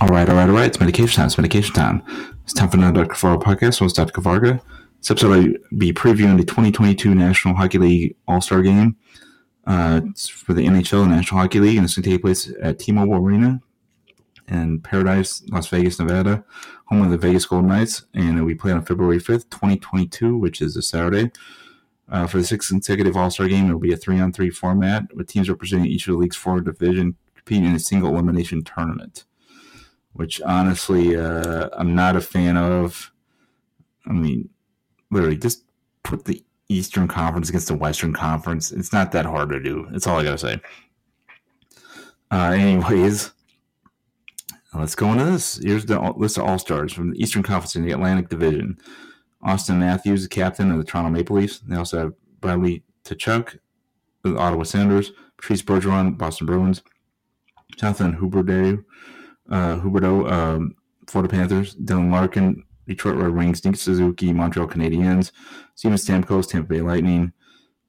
All right, all right, all right. It's medication time. It's medication time. It's time for another Dr. Kavarga podcast. I'm Dr. Kavarga. This episode I'll be previewing the 2022 National Hockey League All Star Game. Uh, it's for the NHL National Hockey League, and it's going to take place at T-Mobile Arena in Paradise, Las Vegas, Nevada, home of the Vegas Golden Knights, and we play on February 5th, 2022, which is a Saturday. Uh, for the sixth consecutive All Star game, it will be a three-on-three format with teams representing each of the league's four division competing in a single elimination tournament. Which honestly, uh, I'm not a fan of. I mean, literally, just put the Eastern Conference against the Western Conference. It's not that hard to do. That's all I gotta say. Uh, anyways, let's go into this. Here's the list of All Stars from the Eastern Conference in the Atlantic Division. Auston Matthews, the captain of the Toronto Maple Leafs. They also have Bradley Tkachuk, the Ottawa Senators. Patrice Bergeron, Boston Bruins. Jonathan Huberdeau, uh, Huberdeau, um, Florida Panthers. Dylan Larkin, Detroit Red Wings. Nick Suzuki, Montreal Canadiens. Steven Stamkos, Tampa Bay Lightning.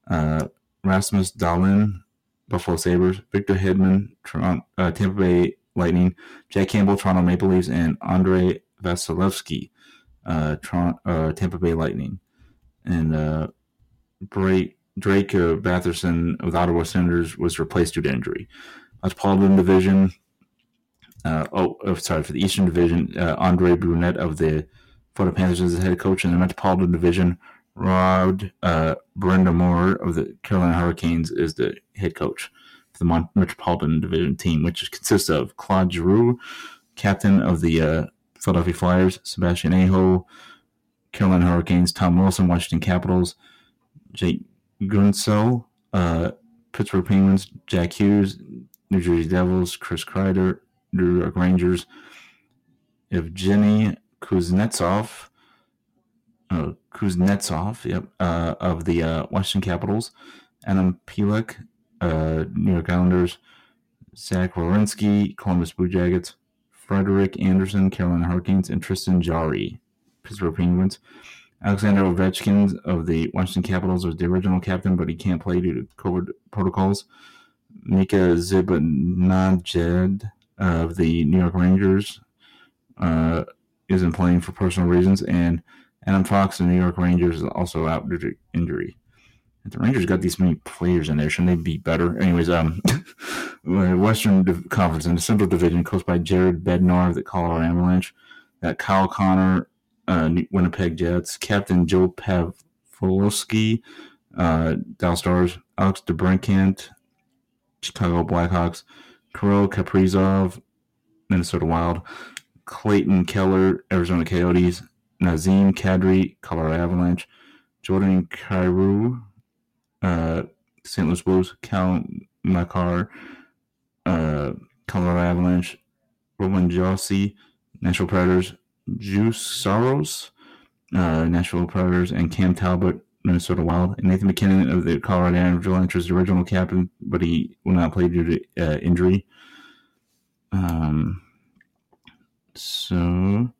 Uh, Rasmus Dahlin, Buffalo Sabres. Victor Hedman, Toronto, uh, Tampa Bay Lightning. Jack Campbell, Toronto Maple Leafs. And Andrei Vasilevskiy, uh, Toronto, uh, Tampa Bay Lightning, and uh, Drake, Drake uh, Batherson of the Ottawa Senators was replaced due to injury. Metropolitan Division. Uh, oh, oh, sorry, for the Eastern Division, uh, Andre Brunette of the Florida Panthers is the head coach. In the Metropolitan Division, Rod uh, Brind'Amour of the Carolina Hurricanes is the head coach for the Mon- Metropolitan Division team, which consists of Claude Giroux, captain of the uh, Philadelphia Flyers, Sebastian Aho, Carolina Hurricanes, Tom Wilson, Washington Capitals, Jake Guentzel, uh, Pittsburgh Penguins, Jack Hughes, New Jersey Devils, Chris Kreider, New Rangers, Evgeny Kuznetsov, uh, Kuznetsov, yep, uh, of the uh, Washington Capitals, Adam Pelech, uh, New York Islanders, Zach Werenski, Columbus Blue Jackets, Frederik Andersen, Carolina Hurricanes, and Tristan Jarry, Pittsburgh Penguins. Alexander Ovechkin of the Washington Capitals was the original captain, but he can't play due to COVID protocols. Mika Zibanejad of the New York Rangers uh, isn't playing for personal reasons, and Adam Fox of the New York Rangers is also out due to injury. If the Rangers got these many players in there, shouldn't they be better? Anyways, um, Western Conference in the Central Division, coached by Jared Bednar of the Colorado Avalanche, got Kyle Connor, uh, Winnipeg Jets, Captain Joe Pavlovsky, uh, Dallas Stars, Alex DeBrincat, Chicago Blackhawks, Kirill Kaprizov, Minnesota Wild, Clayton Keller, Arizona Coyotes, Nazem Kadri, Colorado Avalanche, Jordan Kyrou, uh, St. Louis Blues, Cal Makar, uh, Colorado Avalanche, Roman Josi, Nashville Predators, Juuse Saros, uh, Nashville Predators, and Cam Talbot, Minnesota Wild. And Nathan MacKinnon of the Colorado Avalanche was the original captain, but he will not play due to uh, injury. Um, so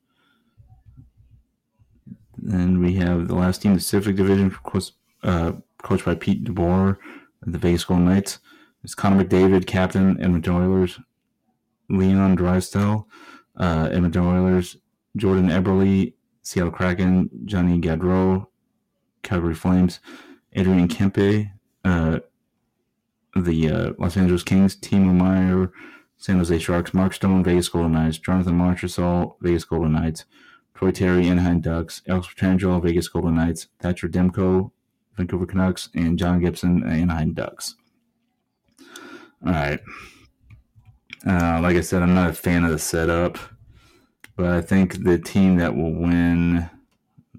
then we have the last team, the Pacific Division, of course, uh, coached by Pete DeBoer the Vegas Golden Knights. It's Connor McDavid, captain, Edmonton Oilers. Leon Draisaitl, uh, Edmonton Oilers. Jordan Eberle, Seattle Kraken. Johnny Gaudreau, Calgary Flames. Adrian Kempe, uh, the uh, Los Angeles Kings. Timo Meier, San Jose Sharks. Mark Stone, Vegas Golden Knights. Jonathan Marchessault, Vegas Golden Knights. Troy Terry, Anaheim Ducks. Alex Pietrangelo, Vegas Golden Knights. Thatcher Demko, Vancouver Canucks, and John Gibson, Anaheim Ducks. All right. Uh, like I said, I'm not a fan of the setup, but I think the team that will win.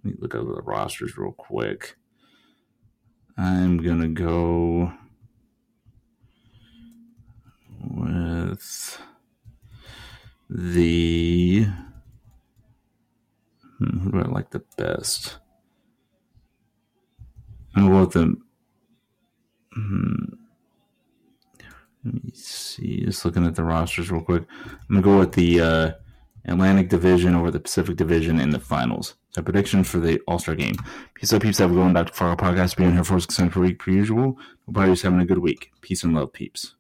Let me look over the rosters real quick. I'm gonna go with the. Hmm, who do I like the best? I'm gonna go with the. Hmm, let me see. Just looking at the rosters real quick. I'm gonna go with the uh, Atlantic Division over the Pacific Division in the finals. So prediction for the All Star game. Peace out, peeps. Have a good one. Dr. Fargo podcast being here for us per week per usual. Hope everybody's having a good week. Peace and love, peeps.